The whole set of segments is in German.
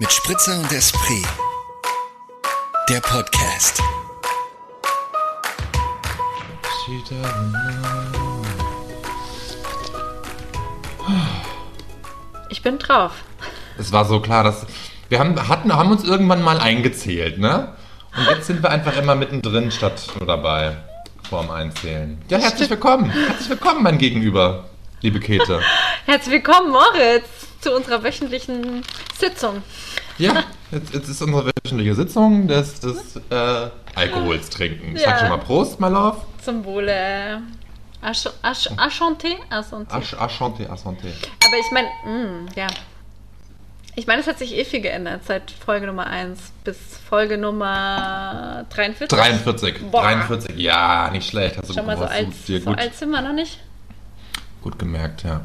Mit Spritzer und Esprit. Der Podcast. Ich bin drauf. Es war so klar, dass wir haben, hatten, haben uns irgendwann mal eingezählt, ne? Und jetzt sind wir einfach immer mittendrin statt nur dabei vorm Einzählen. Ja, herzlich willkommen. Herzlich willkommen, mein Gegenüber, liebe Käthe. Herzlich willkommen, Moritz, zu unserer wöchentlichen Sitzung. Ja, jetzt, jetzt ist unsere wöchentliche Sitzung des, des äh, Alkohols trinken. Ich Ja. sag schon mal Prost, my love. Zum Wohle. Enchanté? Enchanté. Enchanté. Aber ich meine, ja. Ich meine, es hat sich eh viel geändert seit Folge Nummer 1 bis Folge Nummer 43. 43. Boah. 43, ja, nicht schlecht. Hast du Schon mal so alt, so alt sind wir noch nicht. gut gemerkt, ja.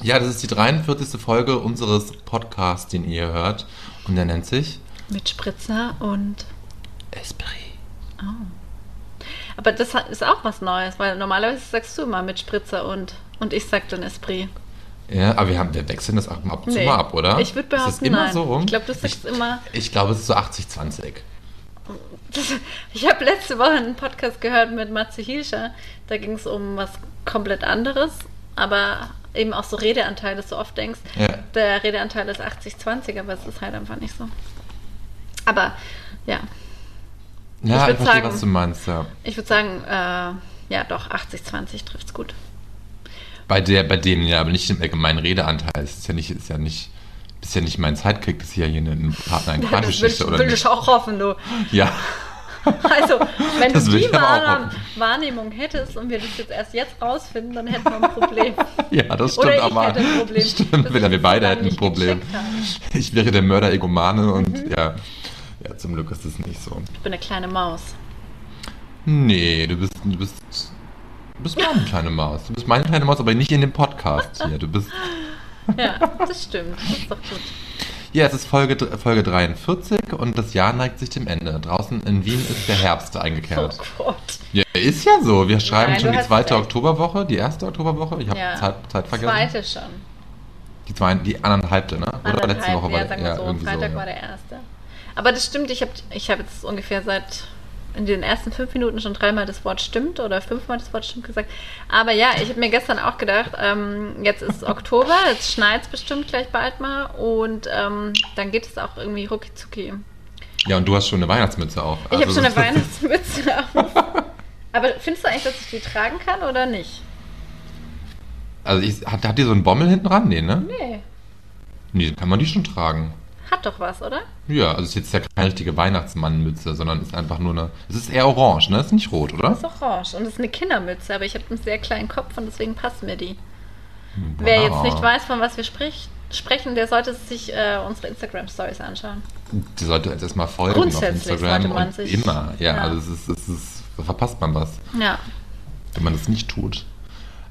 Ja, das ist die 43. Folge unseres Podcasts, den ihr hört. Und der nennt sich Mit Spritzer und. Esprit. Aber das ist auch was Neues, weil normalerweise sagst du immer mit Spritzer und. Und ich sag dann Esprit. Ja, aber wir, haben, wir wechseln das ab ab und zu Nee. mal ab, oder? Ich würd Ist das behaupten, immer nein. so rum? Ich glaub, du sagst immer- Ich glaube, es ist so 80-20. Ich habe letzte Woche einen Podcast gehört mit Matze Hilscher. Da ging es um was komplett anderes, aber eben auch so Redeanteil, dass du oft denkst, Ja. der Redeanteil ist 80-20, aber es ist halt einfach nicht so. Aber ja, Ja, ich, würd verstehe, sagen- was du meinst, ja. ich würde sagen, äh, ja doch, 80-20 trifft es gut. Bei, der, bei dem, ja, aber nicht im allgemeinen Redeanteil. Es ist ja nicht, ist ja nicht, ist ja nicht mein Sidekick, das ist ja hier eine, eine Partner in Ja, das will ich, will ich auch hoffen, du. Ja, Also, wenn Das du die hoffen. Wahrnehmung hättest und wir das jetzt erst jetzt rausfinden, dann hätten wir ein Problem. ja, das Oder stimmt ich aber. hätte ein Problem, Stimmt, wir, ich wir beide das hätten ein Problem. Ich wäre der Mörder-Egomane und Mhm. ja. Ja, zum Glück ist es nicht so. Ich bin eine kleine Maus. Nee, du bist, du bist, du bist meine kleine Maus. Du bist meine kleine Maus, aber nicht in dem Podcast hier. Du bist, Ja, das stimmt. Das ist doch gut. Ja, es ist Folge, Folge 43 und das Jahr neigt sich dem Ende. Draußen in Wien ist der Herbst Oh eingekehrt. Gott. Ja, ist ja so. Wir schreiben Nein, schon die zweite. Oktoberwoche, die erste Oktoberwoche. Ich habe Ja. Zeit, Zeit vergessen. Zweite schon. Die, zwei, die anderthalbte, ne? Oder Anderthalb, letzte Woche war ja, der- sagen wir so. Freitag ja. war der erste. Aber das stimmt, ich habe ich hab jetzt ungefähr seit in den ersten fünf Minuten schon dreimal das Wort stimmt oder fünfmal das Wort stimmt gesagt. Aber ja, ich habe mir gestern auch gedacht, ähm, jetzt ist Oktober, jetzt schneit es bestimmt gleich bald mal und ähm, dann geht es auch irgendwie rucki zucki. Ja, und du hast schon eine Weihnachtsmütze auf. Ich habe Also schon eine Weihnachtsmütze auf. Aber findest du eigentlich, dass ich die tragen kann oder nicht? Also ich, hat, hat die so einen Bommel hinten ran? Nee, ne? Nee. Nee, kann man die schon tragen. Hat doch was, oder? Ja, also es ist jetzt ja keine richtige Weihnachtsmannmütze, sondern ist einfach nur eine. Es ist eher orange, ne? Ist nicht rot, oder? Das ist orange und es ist eine Kindermütze, aber ich habe einen sehr kleinen Kopf und deswegen passt mir die. Wer jetzt nicht weiß, von was wir sprich, sprechen, der sollte sich äh, unsere Instagram-Stories anschauen. Die sollte jetzt erstmal folgen auf Grundsätzlich Instagram sollte man sich- immer. Ja, ja. also es ist, es ist, verpasst man was, Ja. wenn man das nicht tut.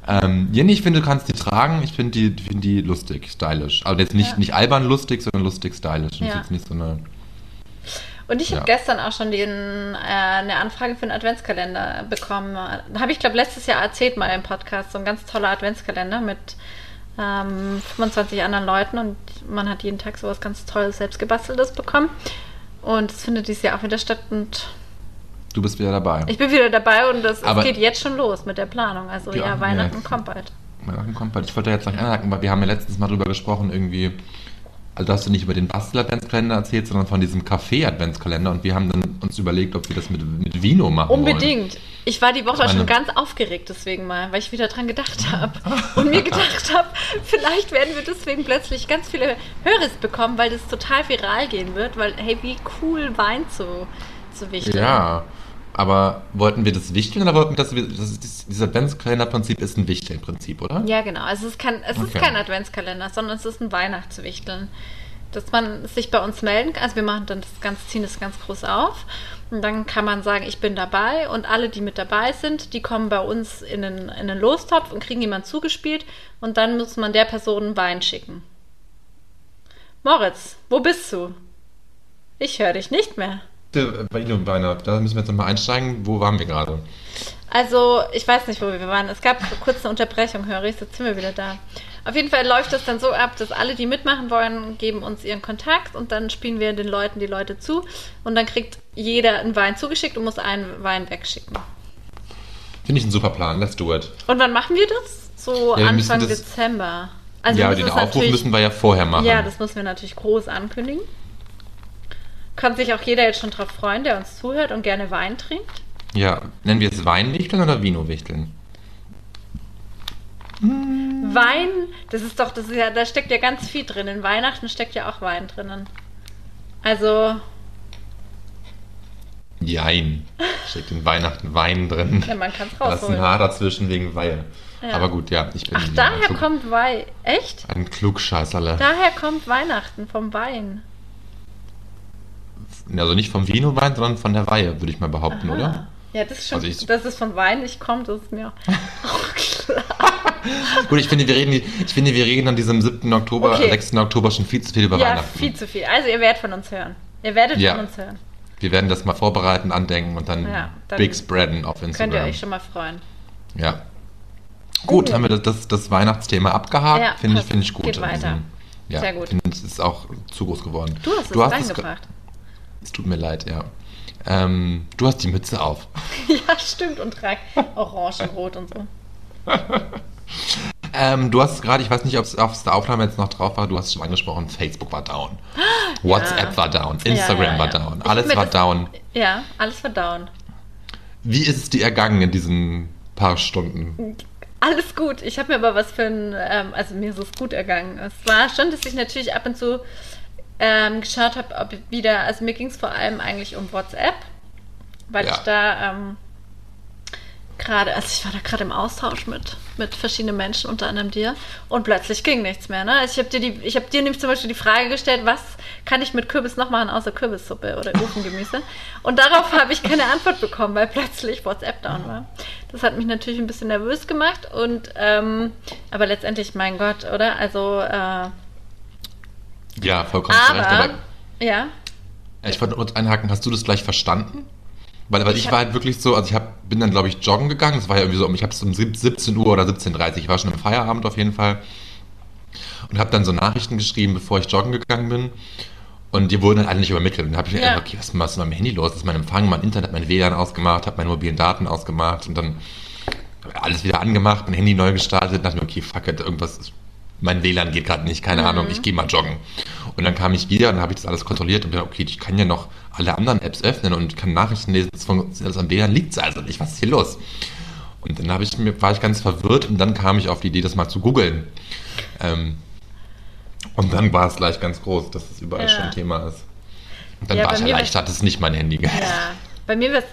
Ähm, Jenny, ich finde, du kannst die tragen. Ich finde die, finde die lustig, stylisch. Aber jetzt nicht, Ja. nicht albern lustig, sondern lustig, stylisch. Und Ja. jetzt nicht so eine. Und ich Ja. habe gestern auch schon den, äh, eine Anfrage für einen Adventskalender bekommen. Da habe ich, glaube letztes Jahr erzählt mal im Podcast. So ein ganz toller Adventskalender mit ähm, 25 anderen Leuten und man hat jeden Tag sowas ganz Tolles, selbstgebasteltes bekommen. Und es findet dieses Jahr auch wieder statt und Du bist wieder dabei. ich bin wieder dabei und das, es geht jetzt schon los mit der Planung. Also ja, Ja, Weihnachten ja. kommt bald. Weihnachten kommt bald. Ich wollte jetzt gleich anhaken, weil wir haben ja letztens mal drüber gesprochen, irgendwie. Also, da hast du nicht über den Bastel-Adventskalender erzählt, sondern von diesem Café-Adventskalender. Und wir haben dann uns überlegt, ob wir das mit, mit Vino machen wollen. Unbedingt. Ich war die Woche meine- schon ganz aufgeregt deswegen mal, weil ich wieder dran gedacht habe. Und mir gedacht habe, vielleicht werden wir deswegen plötzlich ganz viele Höris bekommen, weil das total viral gehen wird, weil, hey, wie cool Wein zu, zu wichteln. Ja, aber wollten wir das wichteln oder wollten wir das, das ist, dieses Adventskalender-Prinzip ist ein Wichteln-Prinzip, oder? Ja, genau. Also es ist kein, es ist Okay. kein Adventskalender, sondern es ist ein Weihnachtswichteln. Dass man sich bei uns melden kann. Also wir machen dann das ganz, ziehen das ganz groß auf. Und dann kann man sagen, ich bin dabei und alle, die mit dabei sind, die kommen bei uns in einen, in einen Lostopf und kriegen jemand zugespielt und dann muss man der Person Wein schicken. Moritz, wo bist du? Ich höre dich nicht mehr. Der Vino und Weiner, da müssen wir jetzt nochmal einsteigen. Wo waren wir gerade? Also, ich weiß nicht, wo wir waren. Es gab kurz eine Unterbrechung, höre ich, jetzt sind wir wieder da. Auf jeden Fall läuft das dann so ab, dass alle, die mitmachen wollen, geben uns ihren Kontakt und dann spielen wir den Leuten die Leute zu und dann kriegt jeder einen Wein zugeschickt und muss einen Wein wegschicken. Finde ich ein super Plan. Let's do it. Und wann machen wir das? So Ja, Anfang das- Dezember. Also ja, den Aufruf müssen wir ja vorher machen. Ja, das müssen wir natürlich groß ankündigen. Kann sich auch jeder jetzt schon drauf freuen, der uns zuhört und gerne Wein trinkt. ja. Nennen wir es Weinwichteln oder Vinowichteln? Wein, das ist doch, das ist ja, da steckt ja ganz viel drin. In Weihnachten steckt ja auch Wein drinnen. Also, Jein. Steckt in Weihnachten Wein drin. ja, man kann es Da ist ein rausholen. Haar dazwischen wegen Weihe. Ja. Aber gut, ja, ich bin Ach, daher Klug- kommt Wein. Echt? ein Klugscheißerle. Daher kommt Weihnachten vom Wein. Also nicht vom Vino-Wein, sondern von der Weihe, würde ich mal behaupten, Aha. oder? Ja, das ist schon, Also ich- dass es von Wein nicht kommt, das ist mir auch klar. Gut, ich finde, wir reden, ich finde, wir reden an diesem 7. Oktober, Okay. 6. Oktober schon viel zu viel über Ja, Weihnachten. viel zu viel. Also ihr werdet von uns hören. Ihr werdet Ja. von uns hören. Wir werden das mal vorbereiten, andenken und dann, Ja, dann big spreaden auf Instagram. Könnt ihr euch schon mal freuen. Ja. Gut, Gut. haben wir das, das, das Weihnachtsthema abgehakt. Ja, finde ich, finde ich gut. Geht weiter. Also, ja, Sehr gut. Finde ich, es ist auch zu groß geworden. Du hast es es reingebracht. Es tut mir leid, ja. Ähm, du hast die Mütze auf. ja, stimmt. Und trag Orangenrot und so. Ähm, du hast gerade, ich weiß nicht, ob es auf der Aufnahme jetzt noch drauf war, du hast es schon angesprochen, Facebook war down. WhatsApp war down, Instagram Ja, ja, war ja. down, alles war das- down. Ja, alles verdauen. Wie ist es dir ergangen in diesen paar Stunden? Alles gut. Ich habe mir aber was für ein, ähm, also mir ist es gut ergangen. Es war schon, dass ich natürlich ab und zu ähm, geschaut habe, ob wieder, also mir ging es vor allem eigentlich um WhatsApp, weil Ja. ich da ähm, gerade, also ich war da gerade im Austausch mit, mit verschiedenen Menschen, unter anderem dir, und plötzlich ging nichts mehr. Ne? Also ich habe dir, die, ich hab dir nämlich zum Beispiel die Frage gestellt, was kann ich mit Kürbis noch machen, außer Kürbissuppe oder Ofengemüse? Und darauf habe ich keine Antwort bekommen, weil plötzlich WhatsApp down war. Das hat mich natürlich ein bisschen nervös gemacht und ähm, aber letztendlich, mein Gott, oder? Also äh, Ja, vollkommen zu recht, aber aber ja, ich wollte kurz einhaken, hast du das gleich verstanden? Weil, weil ich, Ich war halt wirklich so, also ich hab, bin dann, glaube ich, joggen gegangen. Es war ja irgendwie so, um- ich habe es um sieb- 17 Uhr oder 17.30 Uhr, ich war schon im Feierabend auf jeden Fall. Und habe dann so Nachrichten geschrieben, bevor ich joggen gegangen bin. Und die wurden dann alle nicht übermittelt. Und dann habe ich mir Ja. gedacht, okay, was ist mit meinem Handy los? Das ist mein Empfang, mein Internet, mein WLAN ausgemacht, habe meine mobilen Daten ausgemacht und dann alles wieder angemacht, mein Handy neu gestartet und dachte mir, okay, fuck it, irgendwas ist, mein WLAN geht gerade nicht, keine Ahnung, ich gehe mal joggen. Und dann kam ich wieder und habe ich das alles kontrolliert und dachte, okay, ich kann ja noch alle anderen Apps öffnen und kann Nachrichten lesen, das funktioniert alles am WLAN liegt also nicht, was ist hier los? Und dann habe ich war ich ganz verwirrt und dann kam ich auf die Idee, das mal zu googeln. Ähm, und dann war es gleich ganz groß, dass es überall Ja. schon Thema ist. Und dann Ja, war ich erleichtert, dass es nicht mein Handy gehört. Ja, bei mir war es,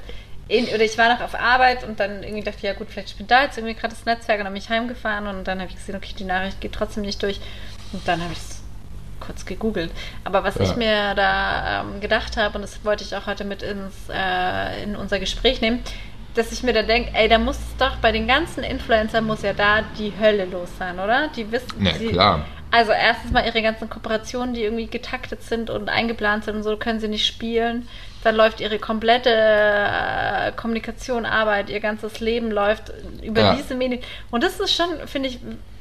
oder ich war noch auf Arbeit und dann irgendwie dachte ich, ja gut, vielleicht spielt da jetzt irgendwie gerade das Netzwerk und dann bin ich heimgefahren und dann habe ich gesehen, okay, die Nachricht geht trotzdem nicht durch. Und dann habe ich es kurz gegoogelt. Aber was Ja. ich mir da ähm, gedacht habe, und das wollte ich auch heute mit ins, äh, in unser Gespräch nehmen, dass ich mir da denke, ey, da muss es doch bei den ganzen Influencern muss ja da die Hölle los sein, oder? Die wissen, Ja, die, klar. also erstens mal ihre ganzen Kooperationen, die irgendwie getaktet sind und eingeplant sind und so, können sie nicht spielen. Dann läuft ihre komplette äh, Kommunikation, Arbeit, ihr ganzes Leben läuft über Ja. diese Medien. Und das ist schon, finde ich,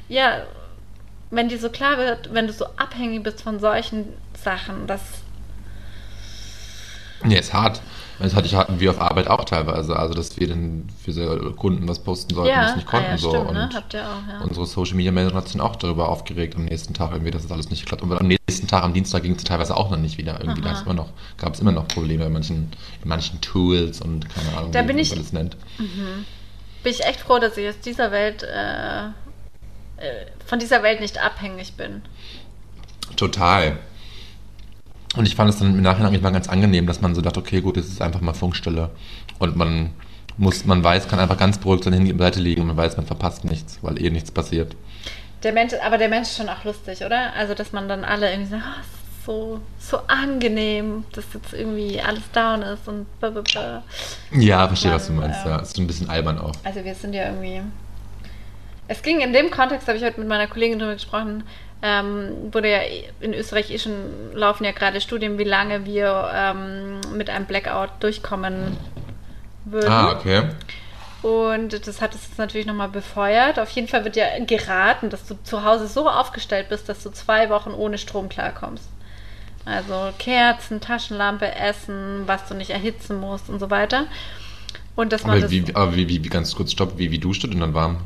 ja, wenn dir so klar wird, wenn du so abhängig bist von solchen Sachen, das Nee, ist hart. Das hatte ich hatten wir auf Arbeit auch teilweise. Also, dass wir dann für Kunden was posten sollten, ja, das nicht konnten. ah, ja so. stimmt, ne? Und Habt ihr auch, ja. unsere Social Media Manager hat sich dann auch darüber aufgeregt am nächsten Tag, irgendwie, dass das alles nicht klappt. Und am nächsten Tag, am Dienstag, ging es teilweise auch noch nicht wieder. Irgendwie gab es immer noch, gab es immer noch Probleme in manchen, in manchen Tools und keine Ahnung, Da wie man das nennt. Bin ich echt froh, dass ich aus dieser Welt, äh, äh, von dieser Welt nicht abhängig bin. Total. Und ich fand es dann im Nachhinein eigentlich mal ganz angenehm, dass man so dachte, okay, gut, es ist einfach mal Funkstille. Und man muss, man weiß, kann einfach ganz beruhigt sein Handy beiseite liegen und man weiß, man verpasst nichts, weil eh nichts passiert. Der Mensch, aber der Mensch ist schon auch lustig, oder? Also, dass man dann alle irgendwie sagt, oh, es ist so, so angenehm, dass jetzt irgendwie alles down ist und blablabla. Ja, verstehe, was du meinst. ähm, Ja, ist ein bisschen albern auch. Also, wir sind ja irgendwie. Es ging in dem Kontext, habe ich heute mit meiner Kollegin darüber gesprochen, ähm, wurde ja in Österreich eh schon laufen ja gerade Studien, wie lange wir ähm, mit einem Blackout durchkommen würden. Ah, okay. Und das hat es natürlich nochmal befeuert. Auf jeden Fall wird ja geraten, dass du zu Hause so aufgestellt bist, dass du zwei Wochen ohne Strom klarkommst. Also Kerzen, Taschenlampe, Essen, was du nicht erhitzen musst und so weiter. Und dass man Aber das. wie, aber wie, wie, wie ganz kurz stopp, wie, wie duscht du denn dann warm?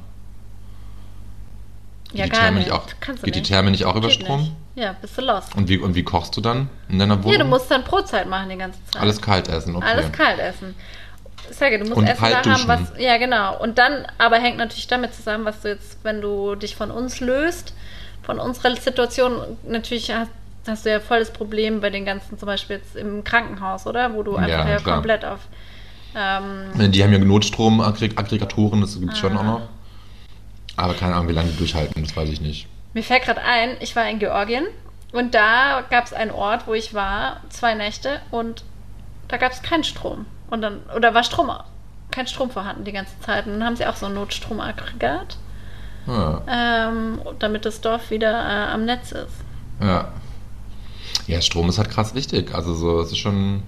Ja, die Therme nicht. nicht auch- Kannst geht die nicht. Therme nicht auch über Geht Strom? Nicht. Ja, bist du lost. Und wie, und wie kochst du dann in deiner Wohnung? Ja, du musst dann Brotzeit machen die ganze Zeit. Alles kalt essen, okay. Alles kalt essen. Sage, du musst Und Essen da haben, was. Ja, genau. Und dann, aber hängt natürlich damit zusammen, was du jetzt, wenn du dich von uns löst, von unserer Situation, natürlich hast, hast du ja voll das Problem bei den ganzen, zum Beispiel jetzt im Krankenhaus, oder? Wo du einfach Ja, ja, komplett auf. Ähm, Die haben ja Notstromaggregatoren, das gibt es schon Ah. auch noch. Aber keine Ahnung, wie lange die durchhalten, das weiß ich nicht. mir fällt gerade ein, ich war in Georgien und da gab es einen Ort, wo ich war, zwei Nächte und da gab es keinen Strom. Und dann, oder war Strom, kein Strom vorhanden die ganze Zeit. Und dann haben sie auch so ein Notstromaggregat. Ja. ähm, damit das Dorf wieder äh, am Netz ist. Ja. Ja, Strom ist halt krass wichtig. Also so, es ist schon.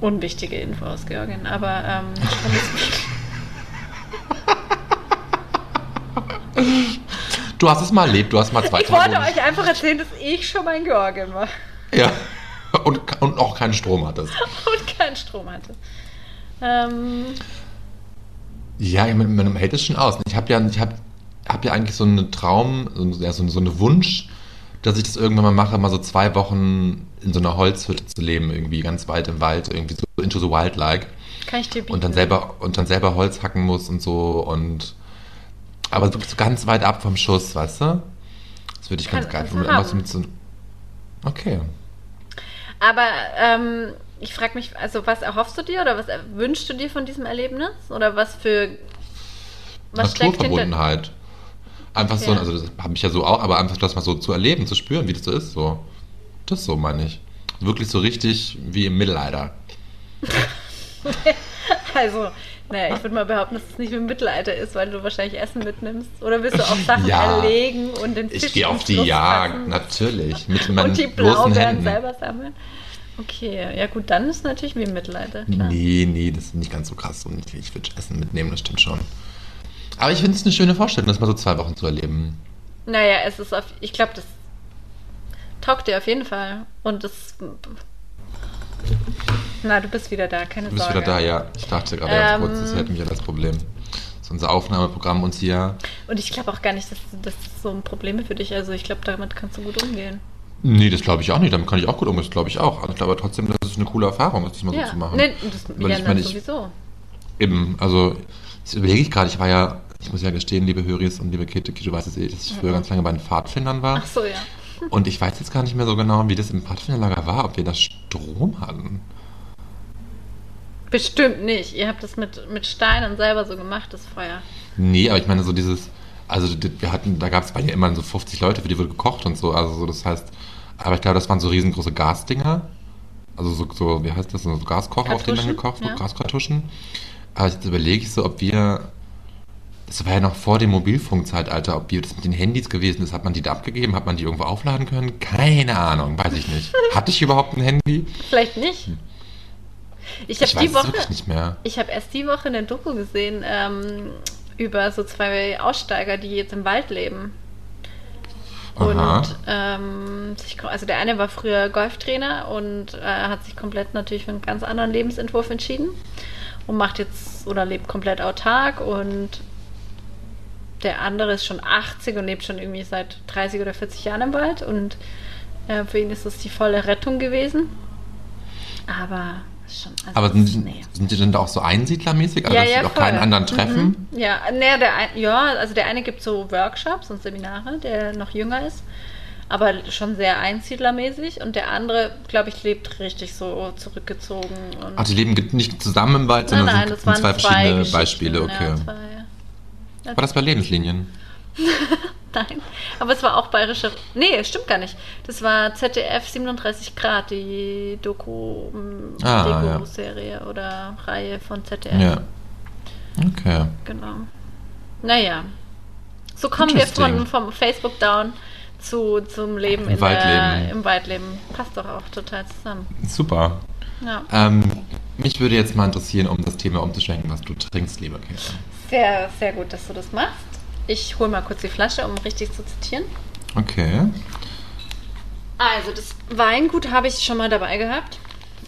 Unwichtige Info aus Georgien, aber ähm, Strom ist Du hast es mal erlebt, du hast mal zwei ich Tage. wollte euch einfach erzählen, dass ich schon mal in Georgien war Ja. Und, und auch keinen Strom hattest. und keinen Strom hatte. Ähm, Ja, man, man hält es schon aus. Ich habe ja, ich hab, hab ja eigentlich so einen Traum, so, ja, so, so einen Wunsch, dass ich das irgendwann mal mache, mal so zwei Wochen in so einer Holzhütte zu leben, irgendwie ganz weit im Wald, irgendwie so into the wild like. kann ich dir bieten. Und dann selber und dann selber Holz hacken muss und so und aber wirklich so ganz weit ab vom Schuss, weißt du? Das würde ich ganz Kann- geil kannst du finden. So so Okay. Aber ähm, ich frage mich, also was erhoffst du dir oder was wünschst du dir von diesem Erlebnis? Oder was für was? Naturverbundenheit. Einfach so, Ja. also das habe ich ja so auch, aber einfach das mal so zu erleben, zu spüren, wie das so ist, so. Das so meine ich. Wirklich so richtig wie im Mittelalter. Also, naja, ich würde mal behaupten, dass es nicht wie im Mittelalter ist, weil du wahrscheinlich Essen mitnimmst. Oder willst du auch Sachen Ja. erlegen und den Fisch Ich gehe auf die Fluss Jagd, packen natürlich. Mit meinen und die Blaubeeren Händen. selber sammeln? Okay, ja gut, dann ist es natürlich wie im Mittelalter, klar. Nee, nee, das ist nicht ganz so krass. Und ich, ich würde Essen mitnehmen, das stimmt schon. Aber ich finde es eine schöne Vorstellung, das mal so zwei Wochen zu erleben. Naja, es ist auf, ich glaube, das taugt dir auf jeden Fall. Und das, na, du bist wieder da, keine Du bist Sorge. wieder da, ja. Ich dachte gerade ganz Ähm. kurz, das hätte mich ja das Problem. Das ist unser Aufnahmeprogramm uns hier. Und ich glaube auch gar nicht, dass das so ein Problem ist für dich. Also ich glaube, damit kannst du gut umgehen. Nee, das glaube ich auch nicht. Damit kann ich auch gut umgehen. Das glaube ich auch. Aber ich glaube trotzdem, das ist eine coole Erfahrung, das mal ja, so zu machen. nee, das, Weil ja, ich meine, sowieso. Eben, also, das überlege ich gerade. Ich war ja, ich muss ja gestehen, liebe Höris und liebe Kete, du weißt es eh, dass ich früher ganz lange bei den Pfadfindern war. Ach so, ja. Und ich weiß jetzt gar nicht mehr so genau, wie das im Pfadfinderlager war, ob wir da Strom hatten. Bestimmt nicht. Ihr habt das mit, mit Steinen selber so gemacht, das Feuer. Nee, aber ich meine so dieses, also wir hatten, da gab es bei ja immer so 50 Leute, für die wurde gekocht und so, also so, das heißt, aber ich glaube, das waren so riesengroße Gasdinger, also so, so wie heißt das, so Gaskocher, auf denen dann Kartuschen, gekocht wurde, ja. Gaskartuschen. Aber jetzt überlege ich so, ob wir, das war ja noch vor dem Mobilfunkzeitalter, ob das mit den Handys gewesen ist, hat man die da abgegeben, hat man die irgendwo aufladen können? Keine Ahnung, weiß ich nicht. Hatte ich überhaupt ein Handy? Vielleicht nicht. Ich habe Ich weiß die Woche, nicht mehr. ich habe erst die Woche eine Doku gesehen ähm, über so zwei Aussteiger, die jetzt im Wald leben. Aha. Und ähm, also der eine war früher Golftrainer und äh, hat sich komplett natürlich für einen ganz anderen Lebensentwurf entschieden und macht jetzt oder lebt komplett autark und der andere ist schon 80 und lebt schon irgendwie seit 30 oder 40 Jahren im Wald und äh, für ihn ist das die volle Rettung gewesen. Aber schon. Also Aber sind, nee. sind die denn da auch so einsiedlermäßig, also dass sie auch keinen anderen treffen? Mhm. Ja, ne, der ein, ja, also der eine gibt so Workshops und Seminare, der noch jünger ist, aber schon sehr einsiedlermäßig und der andere, glaube ich, lebt richtig so zurückgezogen. Und Ach, die leben nicht zusammen im Wald, nein, sondern nein, sind, das sind waren zwei verschiedene Geschichten, Beispiele, okay. Ja, zwei, War das bei Lebenslinien? nein, aber es war auch bayerische. Nee, stimmt gar nicht. Das war ZDF 37 Grad, die Doku, mm, Ah, ja. Doku-Serie oder Reihe von ZDF. Ja. Okay. Genau. Naja. So kommen wir von, vom Facebook down zu, zum Leben Im in Waldleben. Der, im Waldleben. Passt doch auch total zusammen. Super. Ja. Ähm, Mich würde jetzt mal interessieren, um das Thema umzuschwenken, was du trinkst, liebe Käthe. Sehr, sehr gut, dass du das machst. Ich hole mal kurz die Flasche, um richtig zu zitieren. Okay. Also, das Weingut habe ich schon mal dabei gehabt.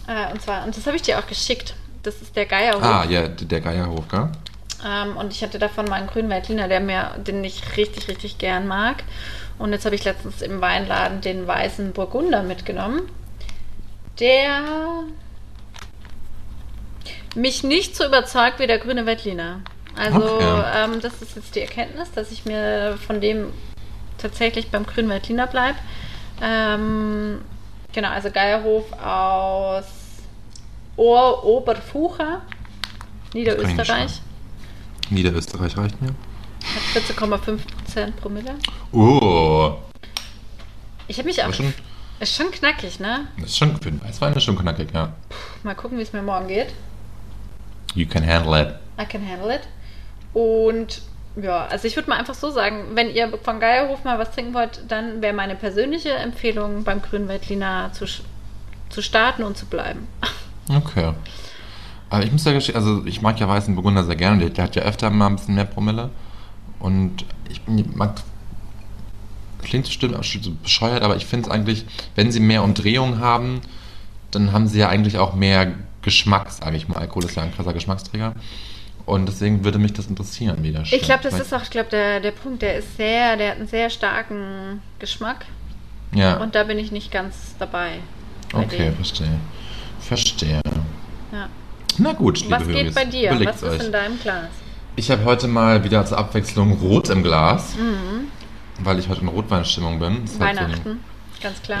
Äh, und zwar, und das habe ich dir auch geschickt. Das ist der Geierhof. Ah, ja, der Geierhof, gell? Ähm, und ich hatte davon mal einen grünen Veltliner, der mir, den ich richtig, richtig gern mag. Und jetzt habe ich letztens im Weinladen den weißen Burgunder mitgenommen, der mich nicht so überzeugt wie der grüne Veltliner. Also Okay. ähm, das ist jetzt die Erkenntnis, dass ich mir von dem tatsächlich beim grünen Veltliner bleibe. Ähm, genau, also Geierhof aus Ohr Oberfucher, Niederösterreich. Niederösterreich reicht mir. Hat 14,5% Promille. Oh, Ich habe mich auch. schon, Ist schon knackig, ne? ist schon für den Weißwein ist schon knackig, ja. Mal gucken, wie es mir morgen geht. You can handle it. I can handle it. Und ja, also ich würde mal einfach so sagen, wenn ihr von Geierhof mal was trinken wollt, dann wäre meine persönliche Empfehlung beim Grünen Veltliner zu, zu starten und zu bleiben. Okay. Aber ich muss ja gestehen, also ich mag ja weißen Burgunder sehr gerne. Der, der hat ja öfter mal ein bisschen mehr Promille. Und ich bin-. Klingt bestimmt auch bescheuert, aber ich finde es eigentlich, wenn sie mehr Umdrehungen haben, dann haben sie ja eigentlich auch mehr Geschmack, sage ich mal. Alkohol ist ja ein krasser Geschmacksträger. Und deswegen würde mich das interessieren, wie das Ich glaube, das ist auch, ich glaube, der, der Punkt, der ist sehr, der hat einen sehr starken Geschmack. Ja, Und da bin ich nicht ganz dabei. bei okay, dem. verstehe. Verstehe. Ja. Na gut, liebe Was geht Höris, bei dir? Was ist euch. in deinem Glas? Ich habe heute mal wieder zur Abwechslung Rot im Glas, Mhm. weil ich heute in Rotweinstimmung bin. Das Weihnachten, ganz klar.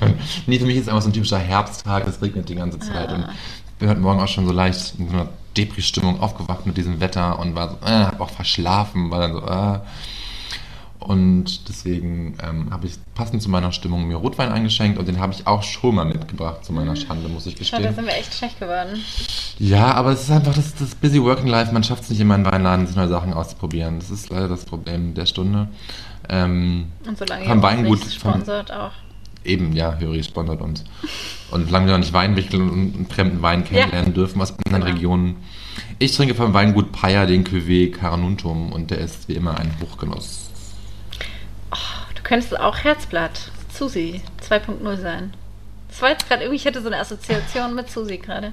So nee, für mich ist es einfach so ein typischer Herbsttag, es regnet die ganze Zeit. Ah. Und ich bin heute Morgen auch schon so leicht in so einer Depri-Stimmung aufgewacht mit diesem Wetter und war so, äh, hab auch verschlafen, war dann so, äh. Und deswegen ähm, habe ich passend zu meiner Stimmung mir Rotwein eingeschenkt und den habe ich auch schon mal mitgebracht, zu meiner Schande, muss ich Schau, da gestehen. sind wir echt schlecht geworden. Ja, aber es ist einfach das, das Busy Working Life. Man schafft es nicht immer in Weinladen, sich neue Sachen auszuprobieren. Das ist leider das Problem der Stunde. Ähm, Und solange Vom ihr Weingut- nicht sponsert auch. Eben, ja, Höri sponsert uns. Und solange wir noch nicht Weinwichtel und einen fremden Wein kennenlernen dürfen aus anderen Genau. Regionen. Ich trinke vom Weingut Paya den Cuvée Caranuntum und der ist wie immer ein Hochgenuss. Du könntest auch Herzblatt, Susi 2.0 sein. Das war jetzt gerade irgendwie, ich hatte so eine Assoziation mit Susi gerade,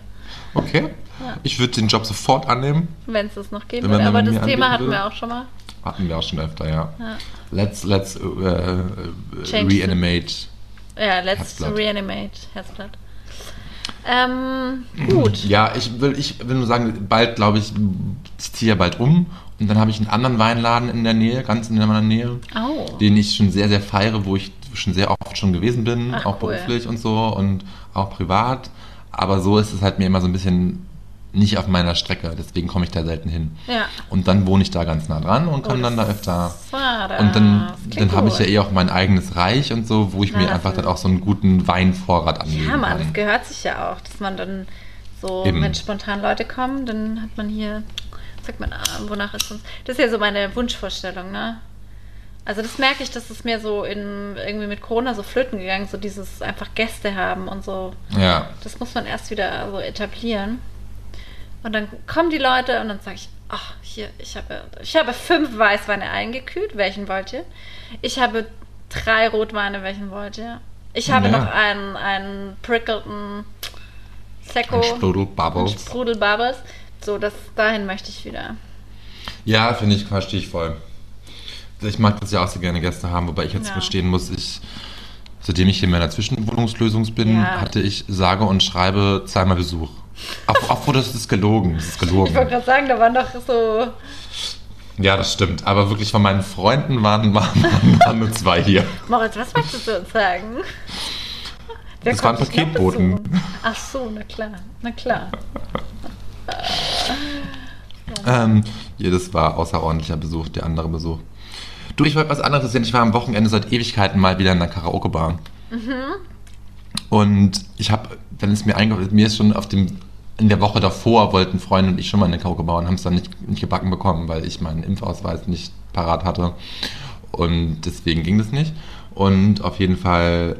Okay. Ja. Ich würde den Job sofort annehmen. wenn es das noch geben würde. Aber das Thema hatten wir würde. auch schon mal. Hatten wir auch schon öfter, ja. Ja, Let's, let's Change the- reanimate. Ja let's Herzblatt. reanimate Herzblatt. Ähm, gut. Ja, ich will, ich will nur sagen, bald glaube ich, ich ziehe ja bald um und dann habe ich einen anderen Weinladen in der Nähe, ganz in meiner Nähe, Oh. den ich schon sehr, sehr feiere, wo ich schon sehr oft schon gewesen bin, Ach, auch cool. beruflich und so und auch privat. Aber so ist es halt mir immer so ein bisschen nicht auf meiner Strecke, deswegen komme ich da selten hin. Ja. Und dann wohne ich da ganz nah dran und kann Oh, dann da öfter. war. Und dann, dann habe ich ja eh auch mein eigenes Reich und so, wo ich Na, mir einfach dann auch so einen guten Weinvorrat anlegen Ja, Mann, kann. das gehört sich ja auch, dass man dann so, Eben. wenn spontan Leute kommen, dann hat man hier, sagt man, ah, wonach ist uns. Das ist ja so meine Wunschvorstellung, ne? Also das merke ich, dass es mir so in irgendwie mit Corona so flöten gegangen, so dieses einfach Gäste haben und so. ja. Das muss man erst wieder so etablieren. Und dann kommen die Leute und dann sage ich, ach, hier, ich habe, ich habe fünf Weißweine eingekühlt, welchen wollt ihr? Ich habe drei Rotweine, welchen wollt ihr? Ich habe Ja. noch einen, einen prickelten Secco. Ein Sprudel Bubbles. Sprudelbubbles. So, das, dahin möchte ich wieder. Ja, finde ich, verstehe ich voll. Ich mag das ja auch sehr gerne Gäste haben, wobei ich jetzt Ja. verstehen muss, ich, seitdem ich hier in meiner Zwischenwohnungslösung bin, Ja. hatte ich sage und schreibe zweimal Besuch. Wo das ist gelogen. Das ist gelogen. Ich wollte gerade sagen, da waren doch so. Ja, das stimmt. Aber wirklich von meinen Freunden waren, waren, waren, nur zwei hier. Moritz, was möchtest du uns sagen? Wer Das waren Paketboten. Ach so, na klar, na klar. Ähm, ja, das war außerordentlicher Besuch, der andere Besuch. Du, ich wollte was anderes sehen. Ich war am Wochenende seit Ewigkeiten mal wieder in der Karaoke-Bar. Und ich habe, dann ist mir eingefallen, mir ist schon auf dem, in der Woche davor wollten Freunde und ich schon mal in eine Karaoke-Bar und haben es dann nicht, nicht gebacken bekommen, weil ich meinen Impfausweis nicht parat hatte. Und deswegen ging das nicht. Und auf jeden Fall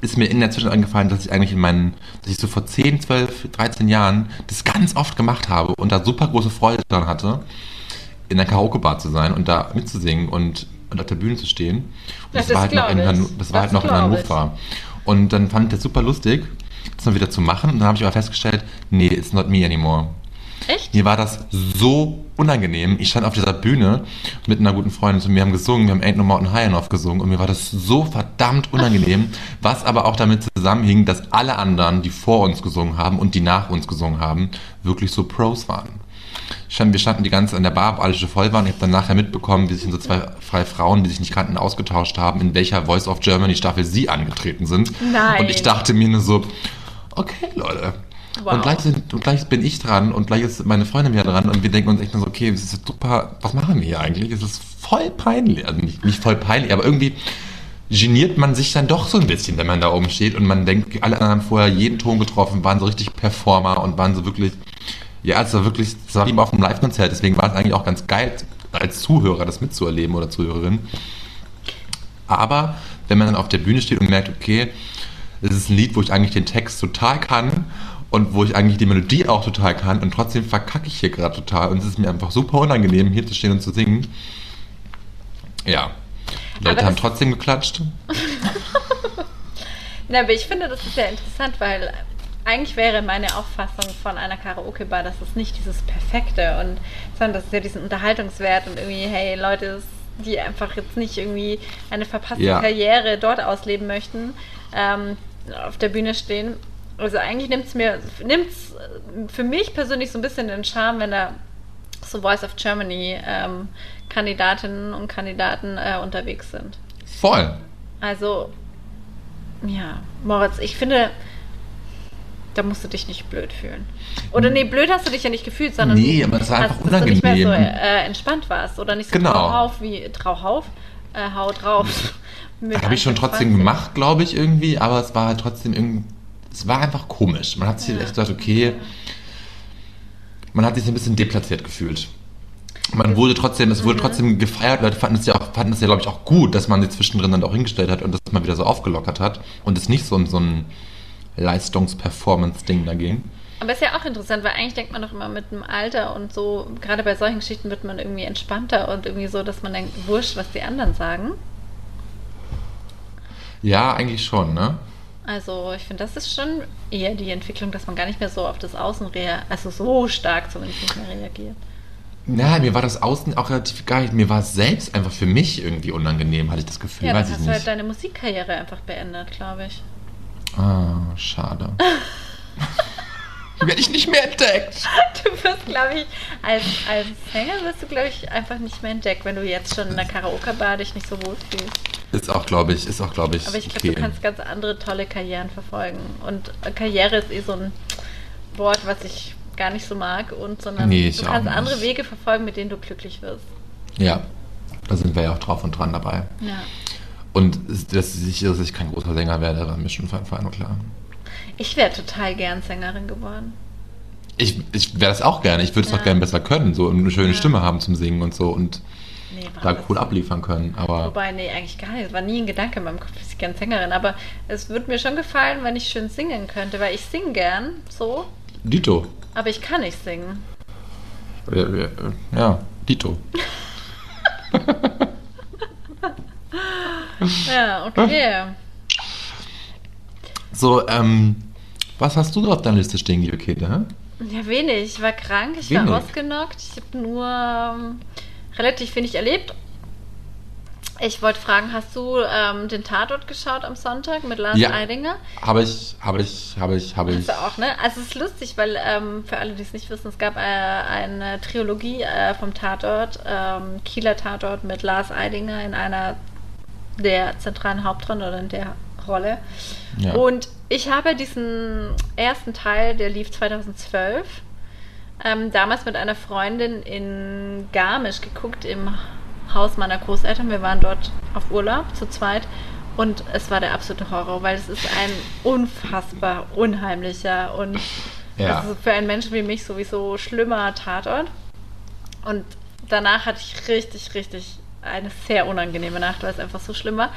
ist mir in der Zwischenzeit eingefallen, dass ich eigentlich in meinen, dass ich so vor 10, 12, 13 Jahren das ganz oft gemacht habe und da super große Freude dran hatte, in der Karaoke-Bar zu sein und da mitzusingen und, und auf der Bühne zu stehen. Und Ja, das, war das halt noch in. Hanno- das war Das halt noch in ich. Hannover. Und dann fand ich das super lustig, das mal wieder zu machen. Und dann habe ich aber festgestellt, nee, it's not me anymore. Echt? Mir war das so unangenehm. Ich stand auf dieser Bühne mit einer guten Freundin und wir haben gesungen, wir haben Ain't No Mountain High Enough gesungen und mir war das so verdammt unangenehm, was aber auch damit zusammenhing, dass alle anderen, die vor uns gesungen haben und die nach uns gesungen haben, wirklich so Pros waren. Stand, wir standen die ganze Zeit an der Bar, alle schon voll waren. Ich habe dann nachher mitbekommen, wie sich so zwei freie Frauen, die sich nicht kannten, ausgetauscht haben, in welcher Voice of Germany Staffel sie angetreten sind. Nein. Und ich dachte mir nur so, okay, Leute. Wow. Und, gleich sind, und gleich bin ich dran und gleich ist meine Freundin wieder dran und wir denken uns echt nur so, okay, es ist super, was machen wir hier eigentlich? Es ist voll peinlich, also nicht, nicht voll peinlich, aber irgendwie geniert man sich dann doch so ein bisschen, wenn man da oben steht und man denkt, alle anderen haben vorher jeden Ton getroffen, waren so richtig Performer und waren so wirklich, ja, es war wirklich, es war wie auf einem Live-Konzert, deswegen war es eigentlich auch ganz geil, als Zuhörer das mitzuerleben oder Zuhörerin. Aber wenn man dann auf der Bühne steht und merkt, okay, es ist ein Lied, wo ich eigentlich den Text total kann und wo ich eigentlich die Melodie auch total kann und trotzdem verkacke ich hier gerade total und es ist mir einfach super unangenehm, hier zu stehen und zu singen. Ja. Leute Aber haben trotzdem geklatscht. Na, aber ich finde, das ist sehr interessant, weil eigentlich wäre meine Auffassung von einer Karaoke-Bar, dass es nicht dieses Perfekte und, sondern das ist ja diesen Unterhaltungswert und irgendwie, hey, Leute, die einfach jetzt nicht irgendwie eine verpasste Ja. Karriere dort ausleben möchten, ähm, auf der Bühne stehen. Also eigentlich nimmt es mir, nimmt's für mich persönlich so ein bisschen den Charme, wenn da so Voice of Germany ähm, Kandidatinnen und Kandidaten äh, unterwegs sind. Voll. Also, ja, Moritz, ich finde, da musst du dich nicht blöd fühlen. Oder nee, blöd hast du dich ja nicht gefühlt, sondern Nee, du aber es war hast, einfach dass du nicht mehr so unangenehm. äh, entspannt warst oder nicht so Genau. trauhauf wie trauhauf, äh, hau drauf. habe ich schon trotzdem 20. gemacht, glaube ich, irgendwie, aber es war halt trotzdem irgendwie, es war einfach komisch. Man hat sich Ja. echt gedacht, okay, man hat sich so ein bisschen deplatziert gefühlt. Man wurde trotzdem, es Mhm. wurde trotzdem gefeiert, Leute fanden es ja auch, fanden es ja, glaube ich, auch gut, dass man sich zwischendrin dann auch hingestellt hat und das mal wieder so aufgelockert hat und es nicht so, um so ein Leistungs-Performance-Ding da ging. Aber ist ja auch interessant, weil eigentlich denkt man doch immer mit dem Alter und so, gerade bei solchen Geschichten wird man irgendwie entspannter und irgendwie so, dass man denkt, wurscht, was die anderen sagen. Ja, eigentlich schon, ne? Also ich finde, das ist schon eher die Entwicklung, dass man gar nicht mehr so auf das Außen reagiert, also so stark zumindest nicht mehr reagiert. Ja, mir war das Außen auch relativ geil. Mir war es selbst einfach für mich irgendwie unangenehm, hatte ich das Gefühl. Ja, dann hast du halt nicht. deine Musikkarriere einfach beendet, glaube ich. Ah, schade. Werde ich nicht mehr entdeckt. Du wirst, glaube ich, als, als Sänger wirst du, glaube ich, einfach nicht mehr entdeckt, wenn du jetzt schon in der Karaoke-Bar dich nicht so wohl fühlst. Ist auch, glaube ich, ist auch, glaube ich, Aber ich glaube, okay. du kannst ganz andere tolle Karrieren verfolgen. Und Karriere ist eh so ein Wort, was ich gar nicht so mag, und sondern Nee, ich du kannst andere Wege verfolgen, mit denen du glücklich wirst. Ja, da sind wir ja auch drauf und dran dabei. Ja. Und es- dass ich, dass ich kein großer Sänger werde, war mir schon von Anfang an klar. Ich wäre total gern Sängerin geworden. Ich, ich wäre das auch gerne. Ich würde es Ja. auch gerne besser können, so und eine schöne Ja. Stimme haben zum Singen und so und Nee, da cool abliefern können. Aber Wobei, nee, eigentlich gar nicht. Es war nie ein Gedanke in meinem Kopf, dass ich gern Sängerin. Aber es würde mir schon gefallen, wenn ich schön singen könnte, weil ich singe gern so, Dito. aber ich kann nicht singen. Ja, ja, Ja, Dito. Ja, okay. So, ähm, was hast du da auf deiner Liste stehen, liebe hä? Ja, wenig. Ich war krank, ich Wenig. war ausgenockt. Ich habe nur ähm, relativ wenig erlebt. Ich wollte fragen, hast du ähm, den Tatort geschaut am Sonntag mit Lars Ja. Eidinger? Habe ich, habe ich, habe ich, habe ich. Hast du auch, ne? Also es ist lustig, weil ähm, für alle, die es nicht wissen, es gab äh, eine Trilogie äh, vom Tatort, ähm, Kieler Tatort mit Lars Eidinger in einer der zentralen Hauptrollen oder in der Rolle. Ja. Und ich habe diesen ersten Teil, der lief 2012, ähm, damals mit einer Freundin in Garmisch geguckt, im Haus meiner Großeltern. Wir waren dort auf Urlaub zu zweit und es war der absolute Horror, weil es ist ein unfassbar unheimlicher und Ja. also für einen Menschen wie mich sowieso schlimmer Tatort. Und danach hatte ich richtig, richtig eine sehr unangenehme Nacht, weil es einfach so schlimm war.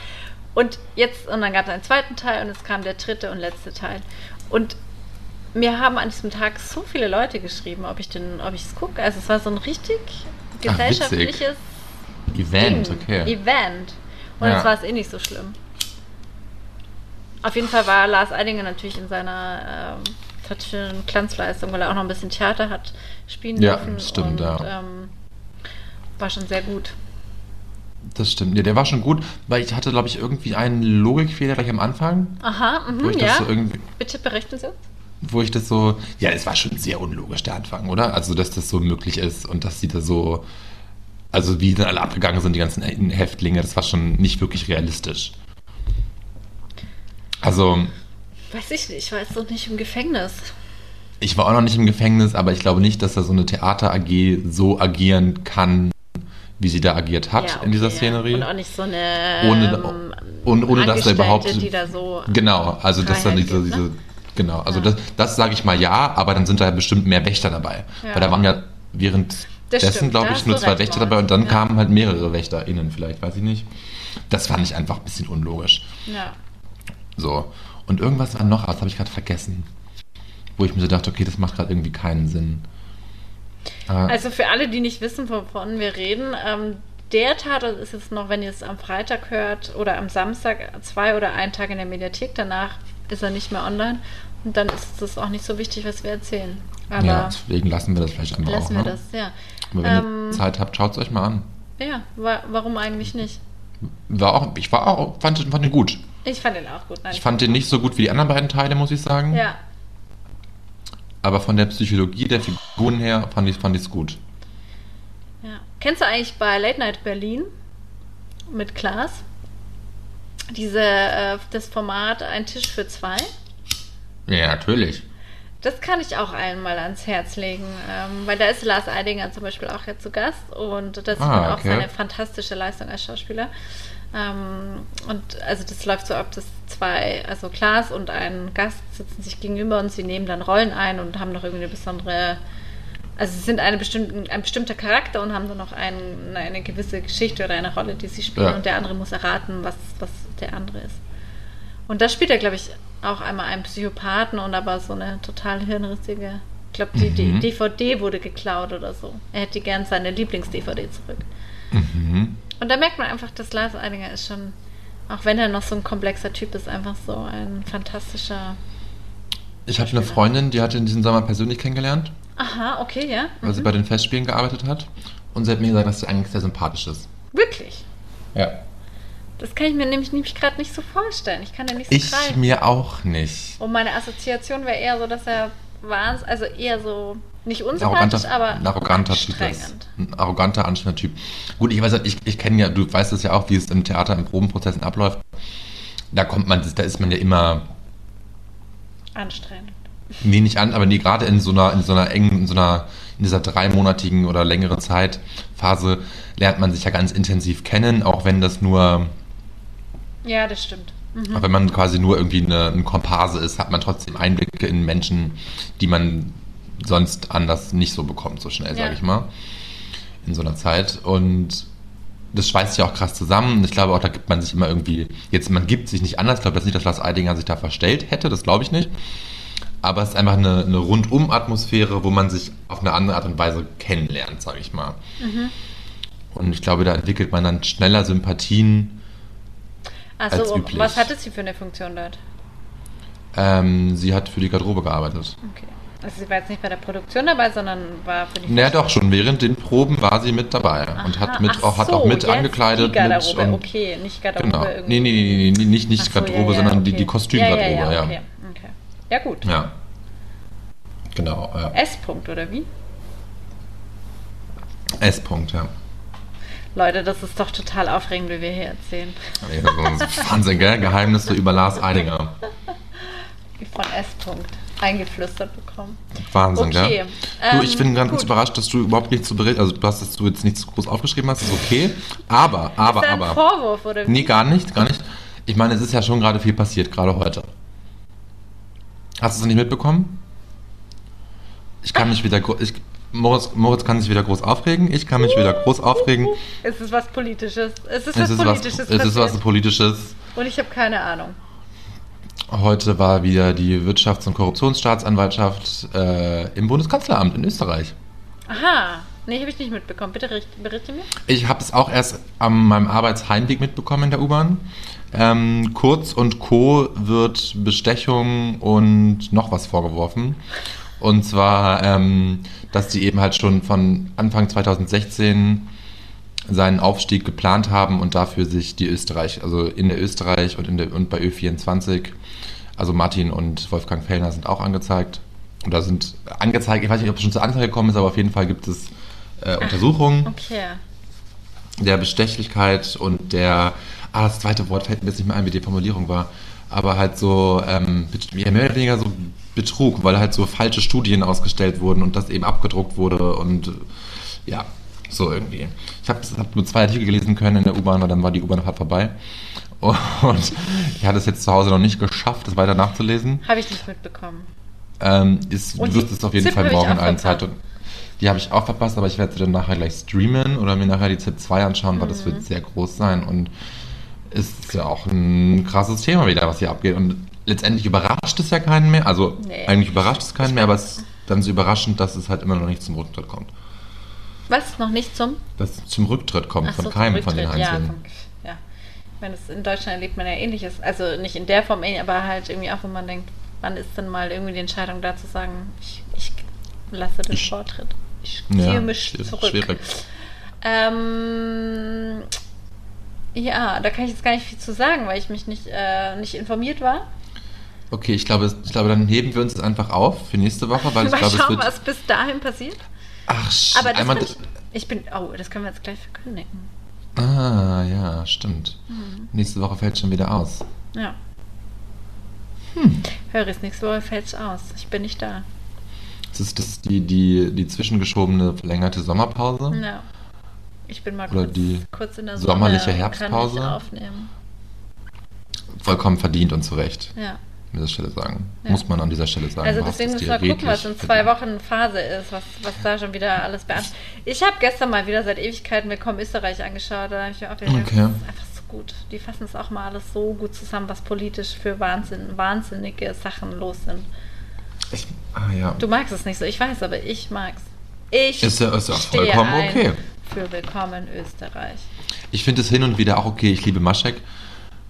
Und jetzt, und dann gab es einen zweiten Teil und es kam der dritte und letzte Teil. Und mir haben an diesem Tag so viele Leute geschrieben, ob ich den, ob ich es gucke. Also es war so ein richtig gesellschaftliches Event, Ding. okay. Event. Und Ja. jetzt war es eh nicht so schlimm. Auf jeden Fall war Lars Eidinger natürlich in seiner ähm, tatsächlichen Glanzleistung, weil er auch noch ein bisschen Theater hat spielen Ja, dürfen. stimmt, und, ja. Ähm, war schon sehr gut. Das stimmt. Ja, der war schon gut, weil ich hatte, glaube ich, irgendwie einen Logikfehler gleich am Anfang, Aha, ich ja. so irgendwie, Bitte berichten Sie uns. Wo ich das so, ja, es war schon sehr unlogisch, der Anfang, oder? Also, dass das so möglich ist und dass sie da so, also wie dann alle abgegangen sind, die ganzen Häftlinge, das war schon nicht wirklich realistisch. Also, Weiß ich nicht, ich war jetzt noch nicht im Gefängnis. ich war auch noch nicht im Gefängnis, aber ich glaube nicht, dass da so eine Theater-AG so agieren kann, wie sie da agiert hat Ja, in dieser okay, Szenerie. Und auch nicht so eine Ohne- ähm, und ohne, dass da überhaupt- die da so Genau, also dass Freiheit diese, ne? diese genau, also Ja. das, das sage ich mal ja, aber dann sind da bestimmt mehr Wächter dabei. Ja. Weil da waren ja währenddessen, stimmt, glaube da ich, nur zwei Wächter dabei und dann Ja. kamen halt mehrere WächterInnen vielleicht, weiß ich nicht. Das fand ich einfach ein bisschen unlogisch. Ja. So. Und irgendwas war noch, das habe ich gerade vergessen. Wo ich mir so dachte, okay, das macht gerade irgendwie keinen Sinn. Aber, Also für alle, die nicht wissen, wovon wir reden, ähm, der Tatort ist jetzt noch, wenn ihr es am Freitag hört oder am Samstag, zwei oder einen Tag in der Mediathek. Danach ist er nicht mehr online. Und dann ist es auch nicht so wichtig, was wir erzählen. Aber ja, deswegen lassen wir das vielleicht einfach auch. lassen wir Ne? das, ja. Aber wenn Ähm, ihr Zeit habt, schaut es euch mal an. Ja, wa warum eigentlich nicht? War auch, ich war auch, fand, fand den gut. Ich fand den auch gut. Nein, Ich fand den nicht so gut wie die anderen beiden Teile, muss ich sagen. Ja, Aber von der Psychologie der Figuren her fand ich es fand ich's gut. ja. Kennst du eigentlich bei Late Night Berlin mit Klaas diese, äh, das Format Ein Tisch für zwei? Ja, natürlich. Das kann ich auch allen mal ans Herz legen, ähm, weil da ist Lars Eidinger zum Beispiel auch jetzt zu Gast und das Ah, ist auch okay. seine fantastische Leistung als Schauspieler. Ähm, und also das läuft so ab, dass zwei, also Klaas und ein Gast sitzen sich gegenüber und sie nehmen dann Rollen ein und haben noch irgendwie eine besondere, also sie sind eine bestimmte, ein bestimmter Charakter und haben dann noch ein, eine gewisse Geschichte oder eine Rolle, die sie spielen Ja. und der andere muss erraten, was, was der andere ist. Und da spielt er, glaube ich, auch einmal einen Psychopathen und aber so eine total hirnrissige. Ich glaube, die, die Mhm. DVD wurde geklaut oder so. Er hätte gern seine Lieblings-DVD zurück. Mhm. Und da merkt man einfach, dass Lars Eidinger ist schon, auch wenn er noch so ein komplexer Typ ist, einfach so ein fantastischer. Ich hatte eine Freundin, die hatte in diesem Sommer persönlich kennengelernt, Aha, okay, ja. weil sie bei den Festspielen gearbeitet hat. Und sie hat mir gesagt, dass sie eigentlich sehr sympathisch ist. Wirklich. Ja. Das kann ich mir nämlich, nämlich gerade nicht so vorstellen. Ich kann den nicht so Ich greifen. mir auch nicht. Und meine Assoziation wäre eher so, dass er wahnsinnig, also eher so nicht unsympathisch, aber ein arroganter Typ ist. Ein arroganter, anstrengender Typ. Gut, ich weiß ja, ich, ich kenne ja, du weißt es ja auch, wie es im Theater, im Probenprozessen abläuft. Da kommt man, da ist man ja immer, Anstrengend. Nee, nicht an, aber nee, gerade in so einer, in so einer engen, in so einer, in dieser dreimonatigen oder längeren Zeitphase lernt man sich ja ganz intensiv kennen, auch wenn das nur, Ja, das stimmt. Mhm. auch wenn man quasi nur irgendwie eine, ein Komparse ist, hat man trotzdem Einblicke in Menschen, die man sonst anders nicht so bekommt, so schnell, Ja. sage ich mal, in so einer Zeit. Und das schweißt ja auch krass zusammen. Und ich glaube auch, da gibt man sich immer irgendwie, jetzt, man gibt sich nicht anders. Ich glaube jetzt nicht, dass Lars Eidinger sich da verstellt hätte, das glaube ich nicht. Aber es ist einfach eine, eine Rundum-Atmosphäre, wo man sich auf eine andere Art und Weise kennenlernt, sage ich mal. Mhm. Und ich glaube, da entwickelt man dann schneller Sympathien. üblich. was hatte sie für eine Funktion dort? Ähm, sie hat für die Garderobe gearbeitet. Okay. Also sie war jetzt nicht bei der Produktion dabei, sondern war für die Naja, doch, schon während den Proben war sie mit dabei und hat, Aha, mit, auch, hat so, auch mit angekleidet. Die Garderobe, mit, und, okay, nicht Garderobe Genau. irgendwie. Nee, nee, nee, nee, nicht, nicht so, Garderobe, ja, ja, sondern die, okay. die Kostümgarderobe, ja. ja. Ja, okay. Ja gut. Ja. Genau, ja. S-Punkt, oder wie? S-Punkt, ja. Leute, das ist doch total aufregend, wie wir hier erzählen. Wahnsinn, gell? Geheimnisse über Lars Eidinger. Von S-Punkt eingeflüstert bekommen. Wahnsinn, Okay, gell? Du, ich ähm, bin ganz gut. überrascht, dass du überhaupt nichts zu berichten, also du hast, dass du jetzt nichts groß aufgeschrieben hast, ist okay. Aber, aber, ist das ein aber. Vorwurf, oder wie? Nee, gar nicht, gar nicht. Ich meine, es ist ja schon gerade viel passiert, gerade heute. Hast du es nicht mitbekommen? Ich kann mich wieder, ich, Moritz, Moritz kann sich wieder groß aufregen, ich kann mich wieder groß aufregen. Es ist was Politisches. Es ist Es was ist was, Politisches es ist was. Politisches. Und ich habe keine Ahnung. Heute war wieder die Wirtschafts- und Korruptionsstaatsanwaltschaft äh, im Bundeskanzleramt in Österreich. Aha. Nee, habe ich nicht mitbekommen. Bitte richt- berichte mir. Ich habe es auch erst an meinem Arbeitsheimweg mitbekommen in der U-Bahn. Ähm, Kurz und Co. wird Bestechung und noch was vorgeworfen. Und zwar, ähm, dass die eben halt schon von Anfang 2016 seinen Aufstieg geplant haben und dafür sich die Österreich, also in der Österreich und, in der, und bei Ö24, also Martin und Wolfgang Fellner sind auch angezeigt. Da sind angezeigt, ich weiß nicht, ob es schon zur Anzeige gekommen ist, aber auf jeden Fall gibt es äh, Untersuchungen Okay. Der Bestechlichkeit und der, ah, das zweite Wort fällt mir jetzt nicht mehr ein, wie die Formulierung war, aber halt so, ähm, mehr oder weniger so Betrug, weil halt so falsche Studien ausgestellt wurden und das eben abgedruckt wurde und äh, ja, so irgendwie. Ich habe hab nur zwei Artikel gelesen können in der U-Bahn, weil dann war die U-Bahn-Fahrt vorbei. Und ich hatte es jetzt zu Hause noch nicht geschafft, das weiter nachzulesen. Habe ich nicht mitbekommen. Ähm, ist, du wirst es auf jeden Fall morgen in allen. Zeitungen. Die habe ich auch verpasst, aber ich werde sie dann nachher gleich streamen oder mir nachher die ZIP 2 anschauen, weil Mhm. das wird sehr groß sein und ist ja auch ein krasses Thema wieder, was hier abgeht. Und letztendlich überrascht es ja keinen mehr. Also Nee. eigentlich überrascht es keinen mehr, aber es ist dann so überraschend, dass es halt immer noch nicht zum Rücktritt kommt. Was? Noch nicht zum? Dass es zum Rücktritt kommt Ach von so, keinem von den. Einzelnen. Ja, von, ja. Ich meine, in Deutschland erlebt man ja ähnliches. Also nicht in der Form, ähnlich, aber halt irgendwie auch, wo man denkt, wann ist denn mal irgendwie die Entscheidung da zu sagen, ich, ich lasse den Ich- Vortritt. Ich Ja, ziehe mich schwierig- zurück. schwierig. Ähm, ja, da kann ich jetzt gar nicht viel zu sagen, weil ich mich nicht, äh, nicht informiert war. Okay, ich glaube, ich glaube, dann heben wir uns das einfach auf für nächste Woche, weil ich Mal glaube, es schauen, wird. was bis dahin passiert. Ach, Aber das einmal. ich, ich bin, oh, das können wir jetzt gleich verkündigen. Ah, ja, stimmt. Mhm. Nächste Woche fällt schon wieder aus. Ja. Hm. Höris, nächste Woche fällt's aus. Ich bin nicht da. Das ist das die, die, die zwischengeschobene verlängerte Sommerpause. Ja. Ich bin mal Oder kurz, die kurz in der sommerliche Sonne und Herbstpause? Kann aufnehmen. Vollkommen verdient und zu Recht, Ja. an dieser Stelle sagen. Ja. Muss man an dieser Stelle sagen. Also deswegen es müssen wir gucken, was in zwei. Wochen Phase ist, was, was da schon wieder alles beantwortet. Ich habe gestern mal wieder seit Ewigkeiten Willkommen Österreich angeschaut. Da habe ich mir auch gedacht, Okay. das ist einfach so gut. Die fassen es auch mal alles so gut zusammen, was politisch für Wahnsinn, wahnsinnige Sachen los sind. Ich, ah ja. Du magst es nicht so, ich weiß, aber ich mag's. Ich Ist ja- ist ja stehe vollkommen ein okay. für Willkommen Österreich. Ich finde es hin und wieder auch okay. Ich liebe Maschek.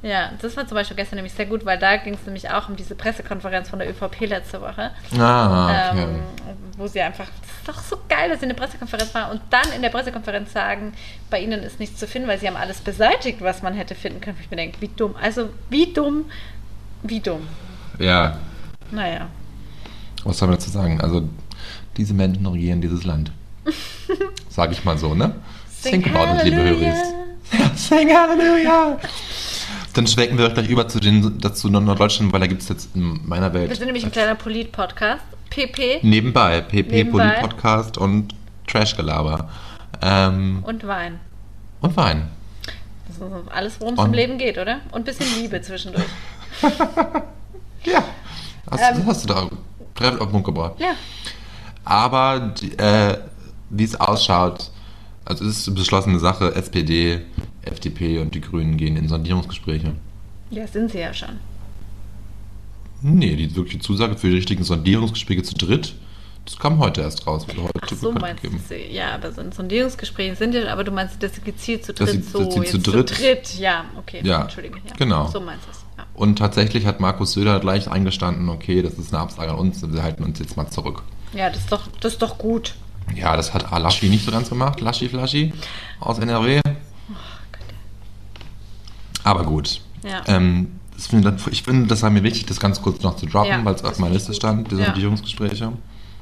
Ja, das war zum Beispiel gestern nämlich sehr gut, weil da ging es nämlich auch um diese Pressekonferenz von der ÖVP letzte Woche. Ah, okay. Ähm, wo sie einfach, das ist doch so geil, dass sie in der Pressekonferenz waren und dann in der Pressekonferenz sagen, bei ihnen ist nichts zu finden, weil sie haben alles beseitigt, was man hätte finden können. Ich mir denke, wie dumm. Also, wie dumm, wie dumm. ja, Naja. Was soll man dazu sagen? Also, diese Menschen regieren dieses Land. Sag ich mal so, ne? Think about it, liebe. Höris. Sing Halleluja! Dann schwenken wir gleich über zu den dazu Norddeutschland, weil da gibt es jetzt in meiner Welt Wir sind nämlich ein kleiner Polit-Podcast. PP nebenbei PP Nebenbei. Polit Podcast und Trashgelaber ähm, und Wein. und Wein. Das ist alles, worum es im Leben geht, oder? Und ein bisschen Liebe zwischendurch. Ja, hast, Ähm, hast du da treffend auf den Punkt gebracht. Ja. Aber äh, wie es ausschaut, also es ist eine beschlossene Sache, SPD, FDP und die Grünen gehen in Sondierungsgespräche. Ja, sind sie ja schon. Nee, die wirkliche Zusage für die richtigen Sondierungsgespräche zu dritt, das kam heute erst raus. Heute Ach so meinst gegeben. du. Ja, aber so ein Sondierungsgespräch sind ja, aber du meinst, dass sie gezielt zu Dass dritt sie- so dass sie zu jetzt dritt- ja, okay, Ja, entschuldige. Ja. genau. So meinst du es. Und tatsächlich hat Markus Söder gleich eingestanden, okay, das ist eine Absage an uns, wir halten uns jetzt mal zurück. ja, das ist doch, das ist doch gut. Ja, das hat Laschi nicht so ganz gemacht, Laschi Flaschi aus NRW. Aber gut. Ja. Ähm, finde, ich finde, das war mir wichtig, das ganz kurz noch zu droppen, Ja, weil es auf meiner Liste gut. stand, diese Ja. Sondierungsgespräche.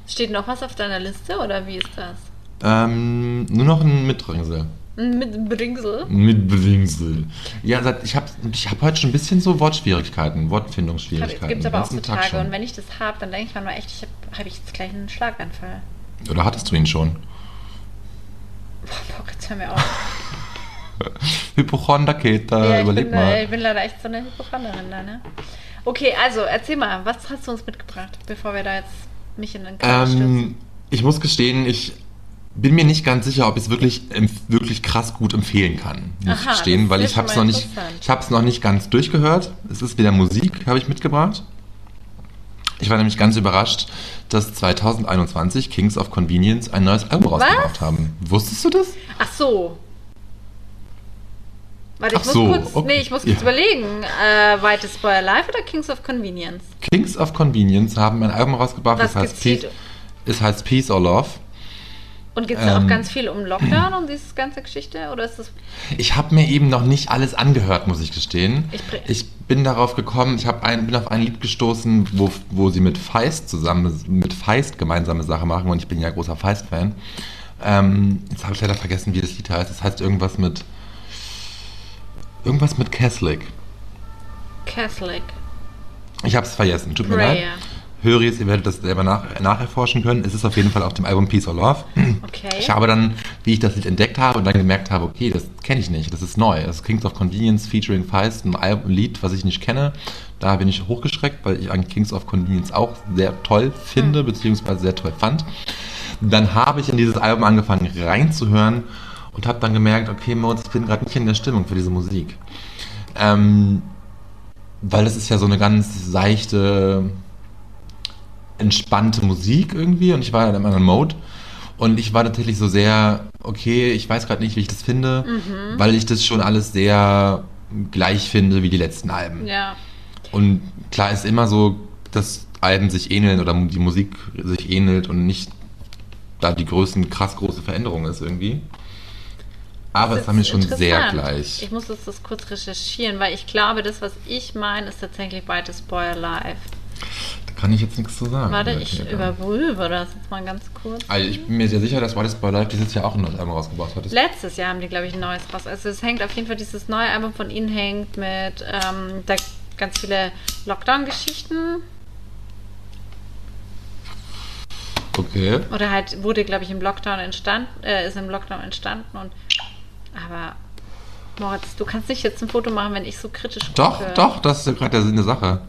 Steht noch was auf deiner Liste oder wie ist das? Ähm, nur noch ein Mitbringsel. Mit Bringsel? Mitbringsel. Ja, seit- ich habe ich hab heute schon ein bisschen so Wortschwierigkeiten, Wortfindungsschwierigkeiten. Gibt es den aber auch so Tag Tage. schon. Und wenn ich das habe, dann denke ich manchmal echt, ich habe hab ich jetzt gleich einen Schlaganfall. Oder hattest du ihn schon? Boah, jetzt hör mir auf. Hypochonder Keta, ja, überleg bin, mal. äh, ich bin leider echt so eine Hypochonderin da, ne? Okay, also erzähl mal, was hast du uns mitgebracht, bevor wir da jetzt mich in den Kampf stürzen? Ähm, ich muss gestehen, ich bin mir nicht ganz sicher, ob ich es wirklich, wirklich krass gut empfehlen kann, muss ich gestehen, weil ich habe es noch nicht, ich habe es noch nicht ganz durchgehört. Es ist wieder Musik, habe ich mitgebracht. Ich war nämlich ganz überrascht, dass 2021 Kings of Convenience ein neues Album rausgebracht haben. Wusstest du das? Ach so. Warte, ich Ach muss so, kurz, okay. nee, ich muss kurz Ja. überlegen. Äh, White is Boy Alive oder Kings of Convenience? Kings of Convenience haben ein Album rausgebracht, Was das heißt, Peace, es heißt Peace or Love. Und geht es da auch Ähm. ganz viel um Lockdown und diese ganze Geschichte? Oder ist das. Ich habe mir eben noch nicht alles angehört, muss ich gestehen. Ich Ich bin darauf gekommen, ich ein, bin auf ein Lied gestoßen, wo, wo sie mit Feist zusammen, mit Feist gemeinsame Sache machen und ich bin ja großer Feist-Fan. Ähm, jetzt habe ich leider vergessen, wie das Lied heißt. Es heißt irgendwas mit irgendwas mit Catholic. Catholic. Ich habe es vergessen, tut mir leid. Prayer. Höris, ihr werdet das selber nach, nacherforschen können. Es ist auf jeden Fall auf dem Album Peace or Love. Okay. Ich habe dann, wie ich das Lied entdeckt habe und dann gemerkt habe, okay, das kenne ich nicht, das ist neu. Das ist Kings of Convenience featuring Feist, ein Album, Lied, was ich nicht kenne. Da bin ich hochgeschreckt, weil ich eigentlich Kings of Convenience auch sehr toll finde, beziehungsweise sehr toll fand. Dann habe ich in dieses Album angefangen reinzuhören und habe dann gemerkt, okay, Moritz, ich bin gerade nicht in der Stimmung für diese Musik. Ähm, weil es ist ja so eine ganz seichte, entspannte Musik irgendwie und ich war in einem anderen Mode. Und ich war tatsächlich so sehr, okay, ich weiß gerade nicht, wie ich das finde, weil ich das schon alles sehr gleich finde wie die letzten Alben. Ja. Und klar ist immer so, dass Alben sich ähneln oder die Musik sich ähnelt und nicht da die größten, krass große Veränderung ist irgendwie. Aber es war mir schon sehr gleich. Ich muss das, das kurz recherchieren, weil ich glaube, das, was ich meine, ist tatsächlich White is Boy Alive. Da kann ich jetzt nichts zu sagen. Warte, ich überprüfe das jetzt mal ganz kurz. Also ich bin mir sehr sicher, dass What is Boy Life dieses Jahr auch ein neues Album rausgebracht hat. Letztes Jahr haben die, glaube ich, ein neues raus. Also es hängt auf jeden Fall, dieses neue Album von ihnen hängt mit ähm, da ganz viele Lockdown-Geschichten. okay. Oder halt wurde, glaube ich, im Lockdown entstanden, äh, ist im Lockdown entstanden und aber Moritz, du kannst nicht jetzt ein Foto machen, wenn ich so kritisch Doch, gucke. doch, das ist ja gerade der Sinn der Sache.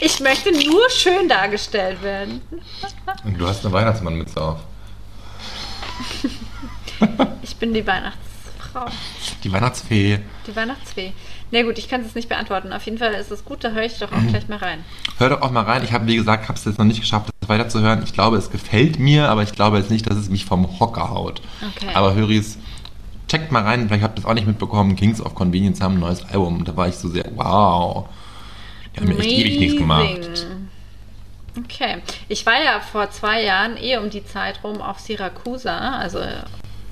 Ich möchte nur schön dargestellt werden. Und du hast eine Weihnachtsmannmütze auf. Ich bin die Weihnachtsfrau. Die Weihnachtsfee. Die Weihnachtsfee. Na gut, ich kann es nicht beantworten. Auf jeden Fall ist es gut, da höre ich doch auch gleich mal rein. Hör doch auch mal rein. Ich habe, wie gesagt, habe es jetzt noch nicht geschafft, das weiterzuhören. Ich glaube, es gefällt mir, aber ich glaube jetzt nicht, dass es mich vom Hocker haut. Okay. Aber Höris, checkt mal rein. Vielleicht habt ihr es auch nicht mitbekommen. Kings of Convenience haben ein neues Album. Und da war ich so sehr, wow. Die haben mir echt ewig nichts gemacht. Amazing. Okay. Ich war ja vor zwei Jahren eh um die Zeit rum auf Syracusa, also äh,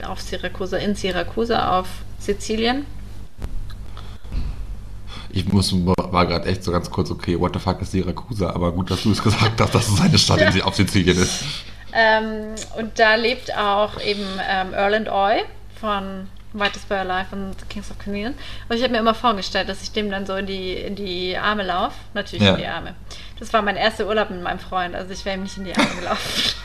auf Syracusa, in Syracusa auf Sizilien. Ich muss, war gerade echt so ganz kurz, okay, what the fuck ist Syracusa? Aber gut, dass du es gesagt hast, dass es eine Stadt in, auf Sizilien ist. Ähm, und da lebt auch eben ähm, Erland Oy von White is Boy Alive und The Kings of Convenience. Und ich habe mir immer vorgestellt, dass ich dem dann so in die, in die Arme laufe. Natürlich Ja. in die Arme. Das war mein erster Urlaub mit meinem Freund, also ich wäre ihm nicht in die Arme gelaufen.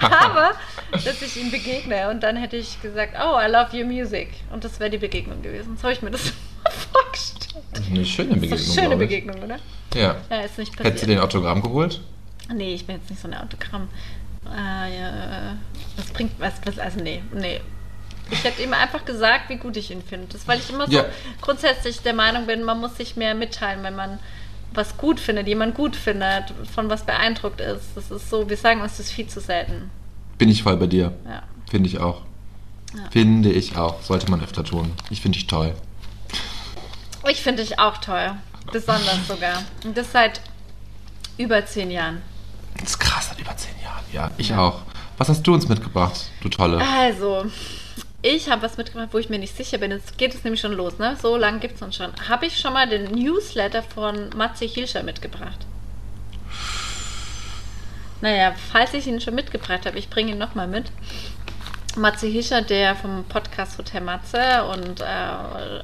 Aber, dass ich ihm begegne und dann hätte ich gesagt, oh, I love your music. Und das wäre die Begegnung gewesen. So habe ich mir das vorgestellt. Eine schöne Das Begegnung. ist eine schöne. Begegnung, oder? Ja. Ja, ist nicht passiert. Hättest du den Autogramm geholt? Nee, ich bin jetzt nicht so eine Autogramm. Äh, ja, das bringt was, was, also nee, nee. Ich hätte ihm einfach gesagt, wie gut ich ihn finde. Das, weil ich immer so Ja. grundsätzlich der Meinung bin, man muss sich mehr mitteilen, wenn man was gut findet, jemand gut findet, von was beeindruckt ist. Das ist so, wir sagen uns das viel zu selten. Bin ich voll bei dir. Ja. Finde ich auch. Ja. Finde ich auch. Sollte man öfter tun. Ich finde dich toll. Ich finde dich auch toll. Besonders sogar. Und das seit über zehn Jahren. Das ist krass, seit über zehn Jahren. Ja, ich auch. Was hast du uns mitgebracht, du Tolle? Also, ich habe was mitgebracht, wo ich mir nicht sicher bin. Jetzt geht es nämlich schon los, ne? So lange gibt es uns schon. Habe ich schon mal den Newsletter von Matze Hilscher mitgebracht? Naja, falls ich ihn schon mitgebracht habe, ich bringe ihn nochmal mit. Matze Hilscher, der vom Podcast Hotel Matze und äh,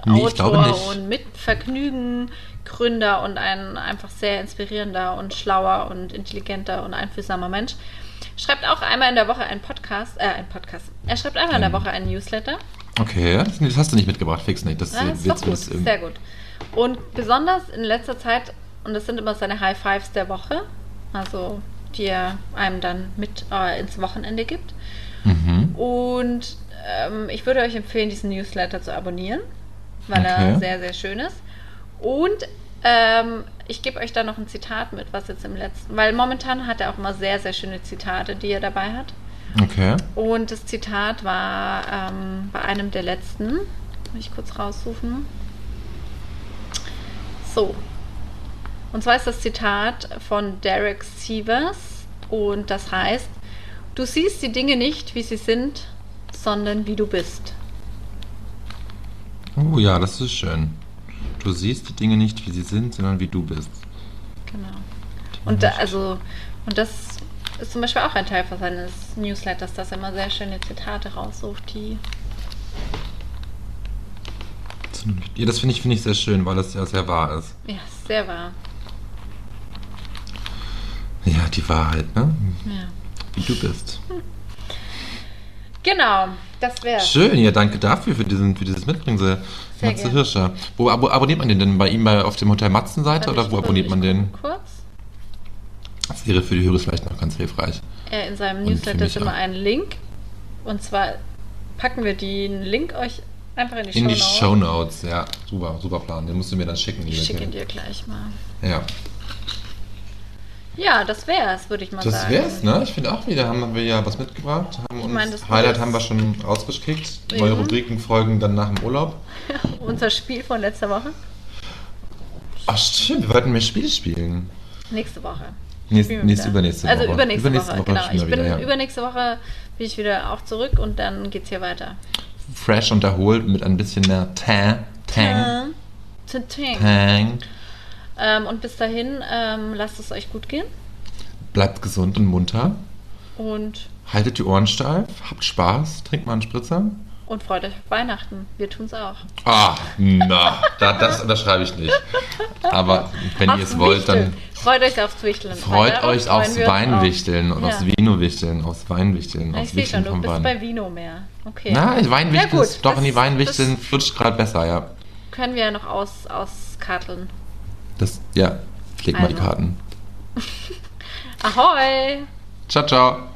Nee, Autor und Mitvergnügen Gründer und ein einfach sehr inspirierender und schlauer und intelligenter und einfühlsamer Mensch. Schreibt auch einmal in der Woche einen Podcast, äh, einen Podcast. Er schreibt einmal in der Ähm. Woche einen Newsletter. Okay, das, das hast du nicht mitgebracht, fix nicht. Das, Ja, das ist wird's- doch gut, ähm, sehr gut. Und besonders in letzter Zeit, und das sind immer seine High Fives der Woche, also die er einem dann mit äh, ins Wochenende gibt. Mhm. Und ähm, ich würde euch empfehlen, diesen Newsletter zu abonnieren, weil Okay. er sehr, sehr schön ist. Und ähm, ich gebe euch da noch ein Zitat mit, was jetzt im letzten, weil momentan hat er auch immer sehr, sehr schöne Zitate, die er dabei hat. Okay. Und das Zitat war ähm, bei einem der letzten. Muss ich kurz raussuchen. So. Und zwar ist das Zitat von Derek Sievers und das heißt, du siehst die Dinge nicht, wie sie sind, sondern wie du bist. Oh ja, das ist schön. Du siehst die Dinge nicht, wie sie sind, sondern wie du bist. Genau. Und da, also, und das ist zum Beispiel auch ein Teil von seines Newsletters, dass er immer sehr schöne Zitate raussucht, die Ja, das finde ich, finde ich sehr schön, weil das ja sehr wahr ist. ja sehr wahr. Ja, die Wahrheit, ne? Ja. Wie du bist. Genau, das wär's. Schön, ja, danke dafür, für, diesen, für dieses Mitbringsel. Sehr Matze gerne. Hirscher. Wo abo abonniert man den denn? Bei ihm bei, auf dem Hotel Matzen-Seite Warte, oder wo abonniert man den? Kurz. Das wäre für die Hörer vielleicht noch ganz hilfreich. Äh, in seinem Newsletter ist immer auch. ein Link. Und zwar packen wir den Link euch einfach in die In die Shownotes. Show Notes, ja. Super, super Plan. Den musst du mir dann schicken. Ich schicke ihn dir gleich mal. Ja. Ja, das wär's, würde ich mal Das sagen. wär's, ne? Ich finde auch wieder, haben wir ja was mitgebracht. Haben uns, meine, das Highlight haben wir schon rausgekickt. Neue. Rubriken folgen dann nach dem Urlaub. Unser Spiel von letzter Woche. Ach stimmt, wir wollten mehr Spiele spielen. Nächste Woche. Nächst, nächste, wieder. übernächste Also Woche. übernächste, Übernächste Woche, Woche genau. Ich bin wieder, ja. übernächste Woche bin ich wieder auch zurück und dann geht's hier weiter. Fresh und erholt mit ein bisschen mehr Tang. Tang. Tinting. Tang. Ähm, und bis dahin, ähm, lasst es euch gut gehen. Bleibt gesund und munter. Und, Haltet die Ohren steif. Habt Spaß. Trinkt mal einen Spritzer. und freut euch auf Weihnachten. Wir tun's auch. Ah, na, da, das unterschreibe ich nicht. Aber wenn ihr es wollt, dann. Freut euch aufs Wichteln. freut euch aufs Weinwichteln und Ja. aufs Vino-Wichteln, aufs Weinwichteln, Ja, ich sehe schon, du bist Wein. bei Vino mehr. Okay. Na, Weinwichteln Ja, gut, ist doch in die Weinwichteln flutscht gerade besser, ja. Können wir ja noch aus, auskarteln. Das, ja, leg mal die Also. Karten. Ahoi! Ciao, ciao.